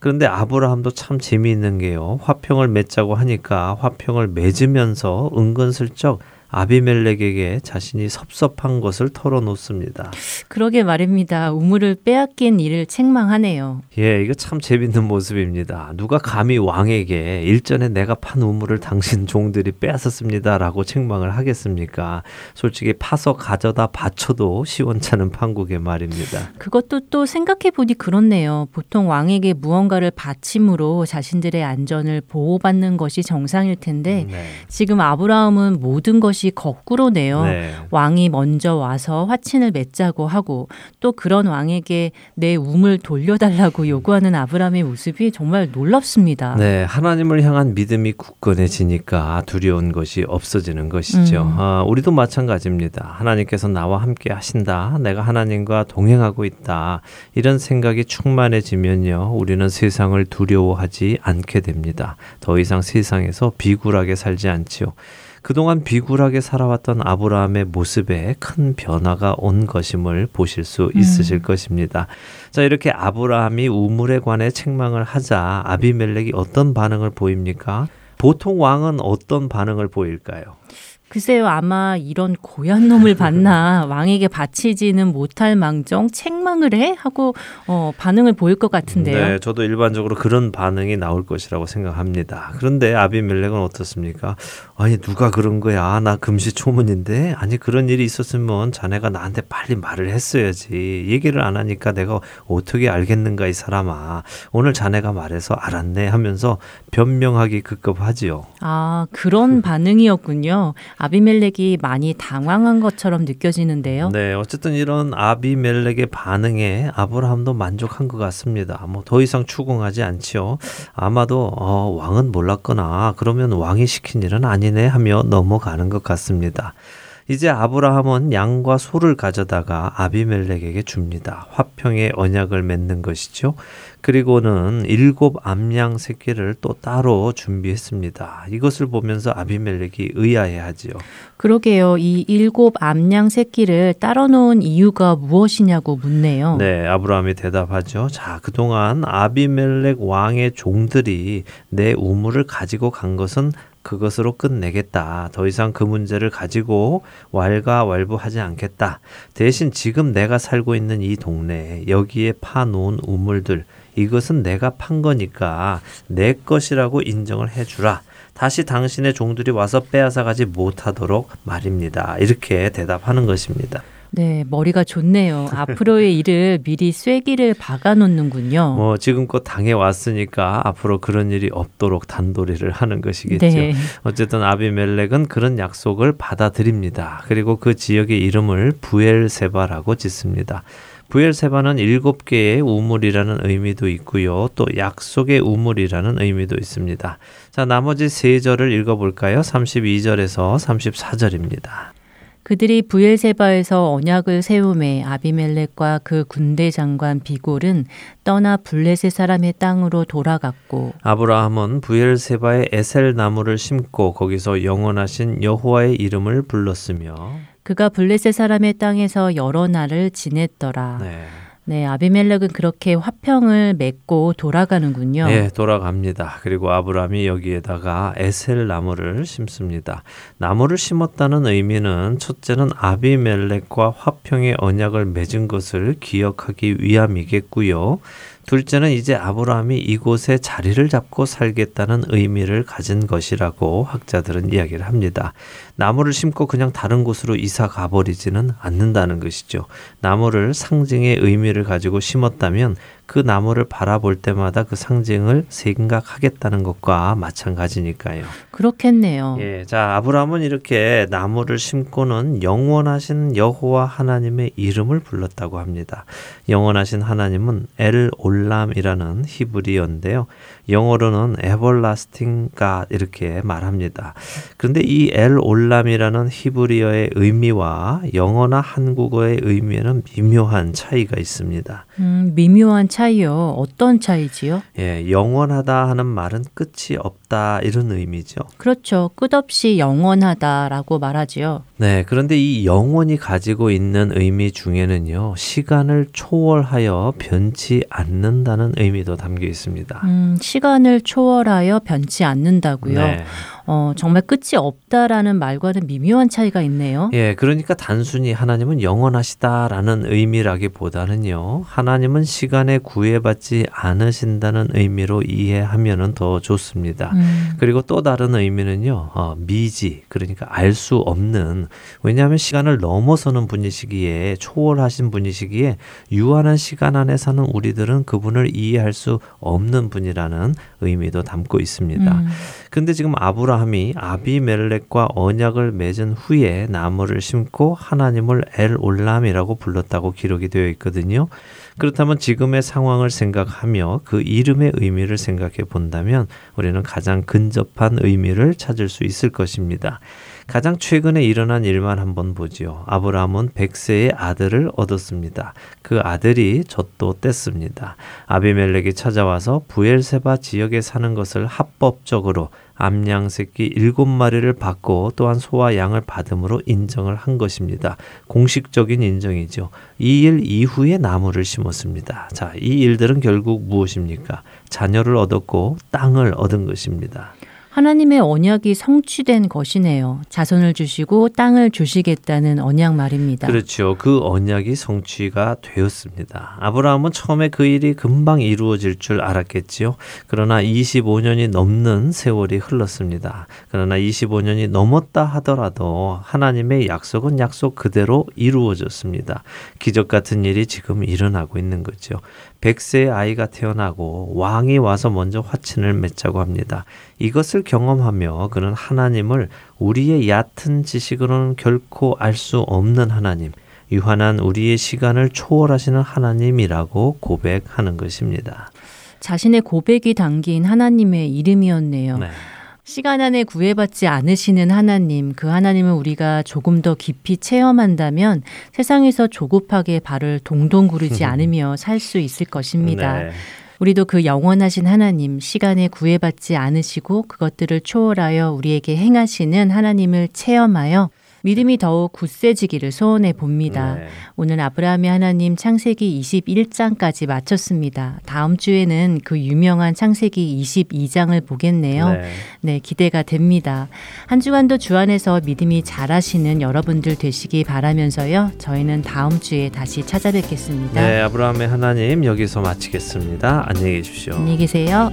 그런데 아브라함도 참 재미있는 게요. 화평을 맺자고 하니까 화평을 맺으면서 은근슬쩍 아비멜렉에게 자신이 섭섭한 것을 털어놓습니다. 그러게 말입니다. 우물을 빼앗긴 일을 책망하네요. 예, 이거 참 재밌는 모습입니다. 누가 감히 왕에게 일전에 내가 판 우물을 당신 종들이 빼앗았습니다라고 책망을 하겠습니까? 솔직히 파서 가져다 바쳐도 시원찮은 판국의 말입니다. 그것도 또 생각해 보니 그렇네요. 보통 왕에게 무언가를 바침으로 자신들의 안전을 보호받는 것이 정상일 텐데 네. 지금 아브라함은 모든 것이 것이 거꾸로네요. 네. 왕이 먼저 와서 화친을 맺자고 하고 또 그런 왕에게 내 우물 돌려달라고 요구하는 아브라함의 모습이 정말 놀랍습니다. 네, 하나님을 향한 믿음이 굳건해지니까 두려운 것이 없어지는 것이죠. 음. 아, 우리도 마찬가지입니다. 하나님께서 나와 함께 하신다. 내가 하나님과 동행하고 있다. 이런 생각이 충만해지면요, 우리는 세상을 두려워하지 않게 됩니다. 더 이상 세상에서 비굴하게 살지 않지요. 그동안 비굴하게 살아왔던 아브라함의 모습에 큰 변화가 온 것임을 보실 수 음. 있으실 음. 것입니다. 자, 이렇게 아브라함이 우물에 관해 책망을 하자 아비멜렉이 어떤 반응을 보입니까? 보통 왕은 어떤 반응을 보일까요? 글쎄요, 아마 이런 고얀 놈을 봤나 왕에게 바치지는 못할 망정 책망을 해 하고 어, 반응을 보일 것 같은데요. 네, 저도 일반적으로 그런 반응이 나올 것이라고 생각합니다. 그런데 아비멜렉은 어떻습니까? 아니 누가 그런 거야? 나 금시초문인데 아니 그런 일이 있었으면 자네가 나한테 빨리 말을 했어야지. 얘기를 안 하니까 내가 어떻게 알겠는가 이 사람아. 오늘 자네가 말해서 알았네 하면서 변명하기 급급하지요. 아 그런 반응이었군요. 아비멜렉이 많이 당황한 것처럼 느껴지는데요. 네, 어쨌든 이런 아비멜렉의 반응에 아브라함도 만족한 것 같습니다. 뭐 더 이상 추궁하지 않지요. 아마도 어, 왕은 몰랐거나 그러면 왕이 시킨 일은 아니 네 하며 넘어가는 것 같습니다. 이제 아브라함은 양과 소를 가져다가 아비멜렉에게 줍니다. 화평의 언약을 맺는 것이죠. 그리고는 일곱 암양 새끼를 또 따로 준비했습니다. 이것을 보면서 아비멜렉이 의아해하지요. 그러게요. 이 일곱 암양 새끼를 따로 놓은 이유가 무엇이냐고 묻네요. 네, 아브라함이 대답하죠. 자, 그동안 아비멜렉 왕의 종들이 내 우물을 가지고 간 것은 그것으로 끝내겠다. 더 이상 그 문제를 가지고 왈가왈부하지 않겠다. 대신 지금 내가 살고 있는 이 동네에 여기에 파놓은 우물들 이것은 내가 판 거니까 내 것이라고 인정을 해주라. 다시 당신의 종들이 와서 빼앗아가지 못하도록 말입니다. 이렇게 대답하는 것입니다. 네, 머리가 좋네요. 앞으로의 일을 미리 쐐기를 박아 놓는군요. 뭐 지금껏 당해 왔으니까 앞으로 그런 일이 없도록 단도리를 하는 것이겠죠. 네. 어쨌든 아비멜렉은 그런 약속을 받아들입니다. 그리고 그 지역의 이름을 부엘세바라고 짓습니다. 부엘세바는 일곱 개의 우물이라는 의미도 있고요. 또 약속의 우물이라는 의미도 있습니다. 자, 나머지 세 절을 읽어볼까요? 32절에서 34절입니다. 그들이 부엘세바에서 언약을 세우매 아비멜렉과 그 군대 장관 비골은 떠나 블레셋 사람의 땅으로 돌아갔고 아브라함은 부엘세바에 에셀 나무를 심고 거기서 영원하신 여호와의 이름을 불렀으며 그가 블레셋 사람의 땅에서 여러 날을 지냈더라. 네. 네, 아비멜렉은 그렇게 화평을 맺고 돌아가는군요. 네, 돌아갑니다. 그리고 아브라함이 여기에다가 에셀 나무를 심습니다. 나무를 심었다는 의미는 첫째는 아비멜렉과 화평의 언약을 맺은 것을 기억하기 위함이겠고요. 둘째는 이제 아브라함이 이곳에 자리를 잡고 살겠다는 의미를 가진 것이라고 학자들은 이야기를 합니다. 나무를 심고 그냥 다른 곳으로 이사 가버리지는 않는다는 것이죠. 나무를 상징의 의미를 가지고 심었다면 그 나무를 바라볼 때마다 그 상징을 생각하겠다는 것과 마찬가지니까요. 그렇겠네요. 예, 자 아브라함은 이렇게 나무를 심고는 영원하신 여호와 하나님의 이름을 불렀다고 합니다. 영원하신 하나님은 엘 올람이라는 히브리어인데요. 영어로는 everlasting God 이렇게 말합니다. 그런데 이 엘 올람 이라는 히브리어의 의미와 영어나 한국어의 의미에는 미묘한 차이가 있습니다. 음, 미묘한 차이요. 어떤 차이지요? 예, 영원하다 하는 말은 끝이 없다 이런 의미죠. 그렇죠. 끝없이 영원하다라고 말하지요. 네, 그런데 이 영원이 가지고 있는 의미 중에는요, 시간을 초월하여 변치 않는다는 의미도 담겨 있습니다. 음, 시간을 초월하여 변치 않는다고요. 네. 어, 정말 끝이 없다라는 말과는 미묘한 차이가 있네요. 예, 그러니까 단순히 하나님은 영원하시다라는 의미라기보다는요, 하나님은 시간에 구애받지 않으신다는 의미로 이해하면 더 좋습니다. 음, 그리고 또 다른 의미는요, 어, 미지, 그러니까 알 수 없는, 왜냐하면 시간을 넘어서는 분이시기에, 초월하신 분이시기에, 유한한 시간 안에 사는 우리들은 그분을 이해할 수 없는 분이라는 의미도 담고 있습니다. 음, 근데 지금 아브라함이 아비멜렉과 언약을 맺은 후에 나무를 심고 하나님을 엘 올람이라고 불렀다고 기록이 되어 있거든요. 그렇다면 지금의 상황을 생각하며 그 이름의 의미를 생각해 본다면 우리는 가장 근접한 의미를 찾을 수 있을 것입니다. 가장 최근에 일어난 일만 한번 보지요. 아브라함은 백세의 아들을 얻었습니다. 그 아들이 젖도 뗐습니다. 아비멜렉이 찾아와서 부엘세바 지역에 사는 것을 합법적으로 암양 새끼 일곱 마리를 받고 또한 소와 양을 받음으로 인정을 한 것입니다. 공식적인 인정이죠. 이 일 이후에 나무를 심었습니다. 자, 이 일들은 결국 무엇입니까? 자녀를 얻었고 땅을 얻은 것입니다. 하나님의 언약이 성취된 것이네요. 자손을 주시고 땅을 주시겠다는 언약 말입니다. 그렇죠. 그 언약이 성취가 되었습니다. 아브라함은 처음에 그 일이 금방 이루어질 줄 알았겠지요. 그러나 25년이 넘는 세월이 흘렀습니다. 그러나 25년이 넘었다 하더라도 하나님의 약속은 약속 그대로 이루어졌습니다. 기적 같은 일이 지금 일어나고 있는 거죠. 백세의 아이가 태어나고 왕이 와서 먼저 화친을 맺자고 합니다. 이것을 경험하며 그는 하나님을 우리의 얕은 지식으로는 결코 알 수 없는 하나님, 유한한 우리의 시간을 초월하시는 하나님이라고 고백하는 것입니다. 자신의 고백이 담긴 하나님의 이름이었네요. 네. 시간 안에 구애받지 않으시는 하나님, 그 하나님을 우리가 조금 더 깊이 체험한다면 세상에서 조급하게 발을 동동 구르지 않으며 살 수 있을 것입니다. 네. 우리도 그 영원하신 하나님, 시간에 구애받지 않으시고 그것들을 초월하여 우리에게 행하시는 하나님을 체험하여 믿음이 더욱 굳세지기를 소원해 봅니다. 네. 오늘 아브라함의 하나님 창세기 21장까지 마쳤습니다. 다음 주에는 그 유명한 창세기 22장을 보겠네요. 네. 네, 기대가 됩니다. 한 주간도 주 안에서 믿음이 잘하시는 여러분들 되시기 바라면서요. 저희는 다음 주에 다시 찾아뵙겠습니다. 네, 아브라함의 하나님 여기서 마치겠습니다. 안녕히 계십시오. 안녕히 계세요.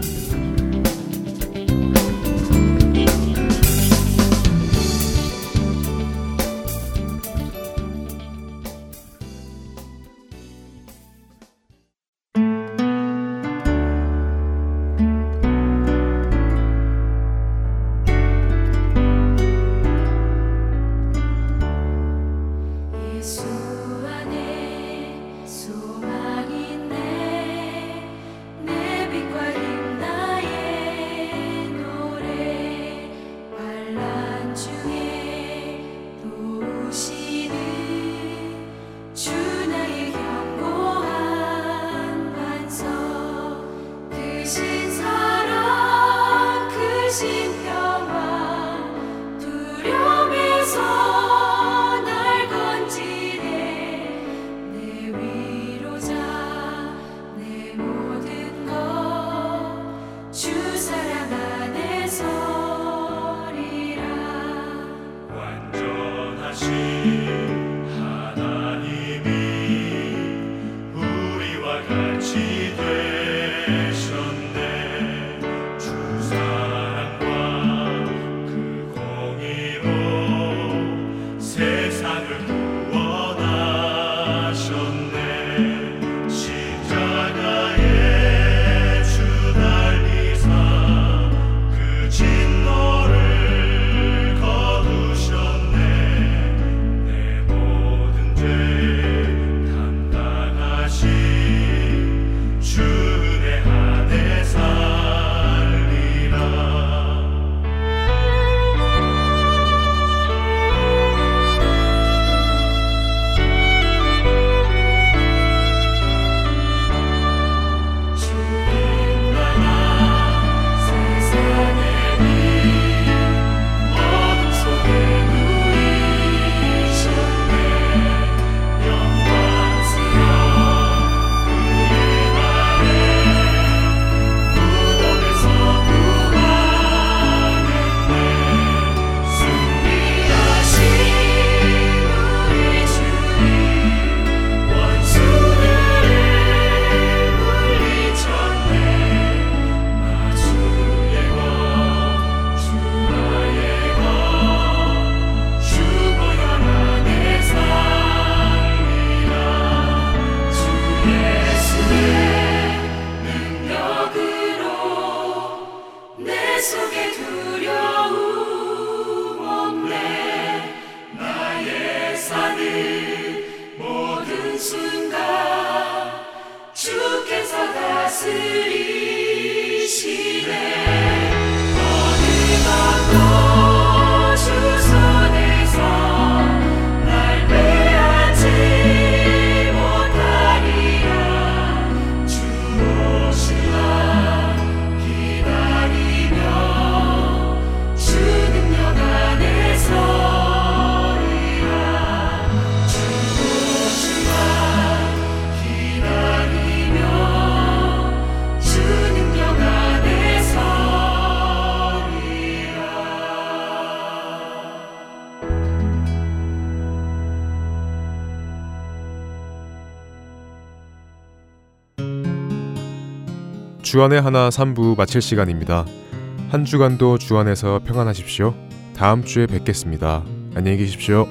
주안의 하나 3부 마칠 시간입니다. 한 주간도 주안에서 평안하십시오. 다음 주에 뵙겠습니다. 안녕히 계십시오.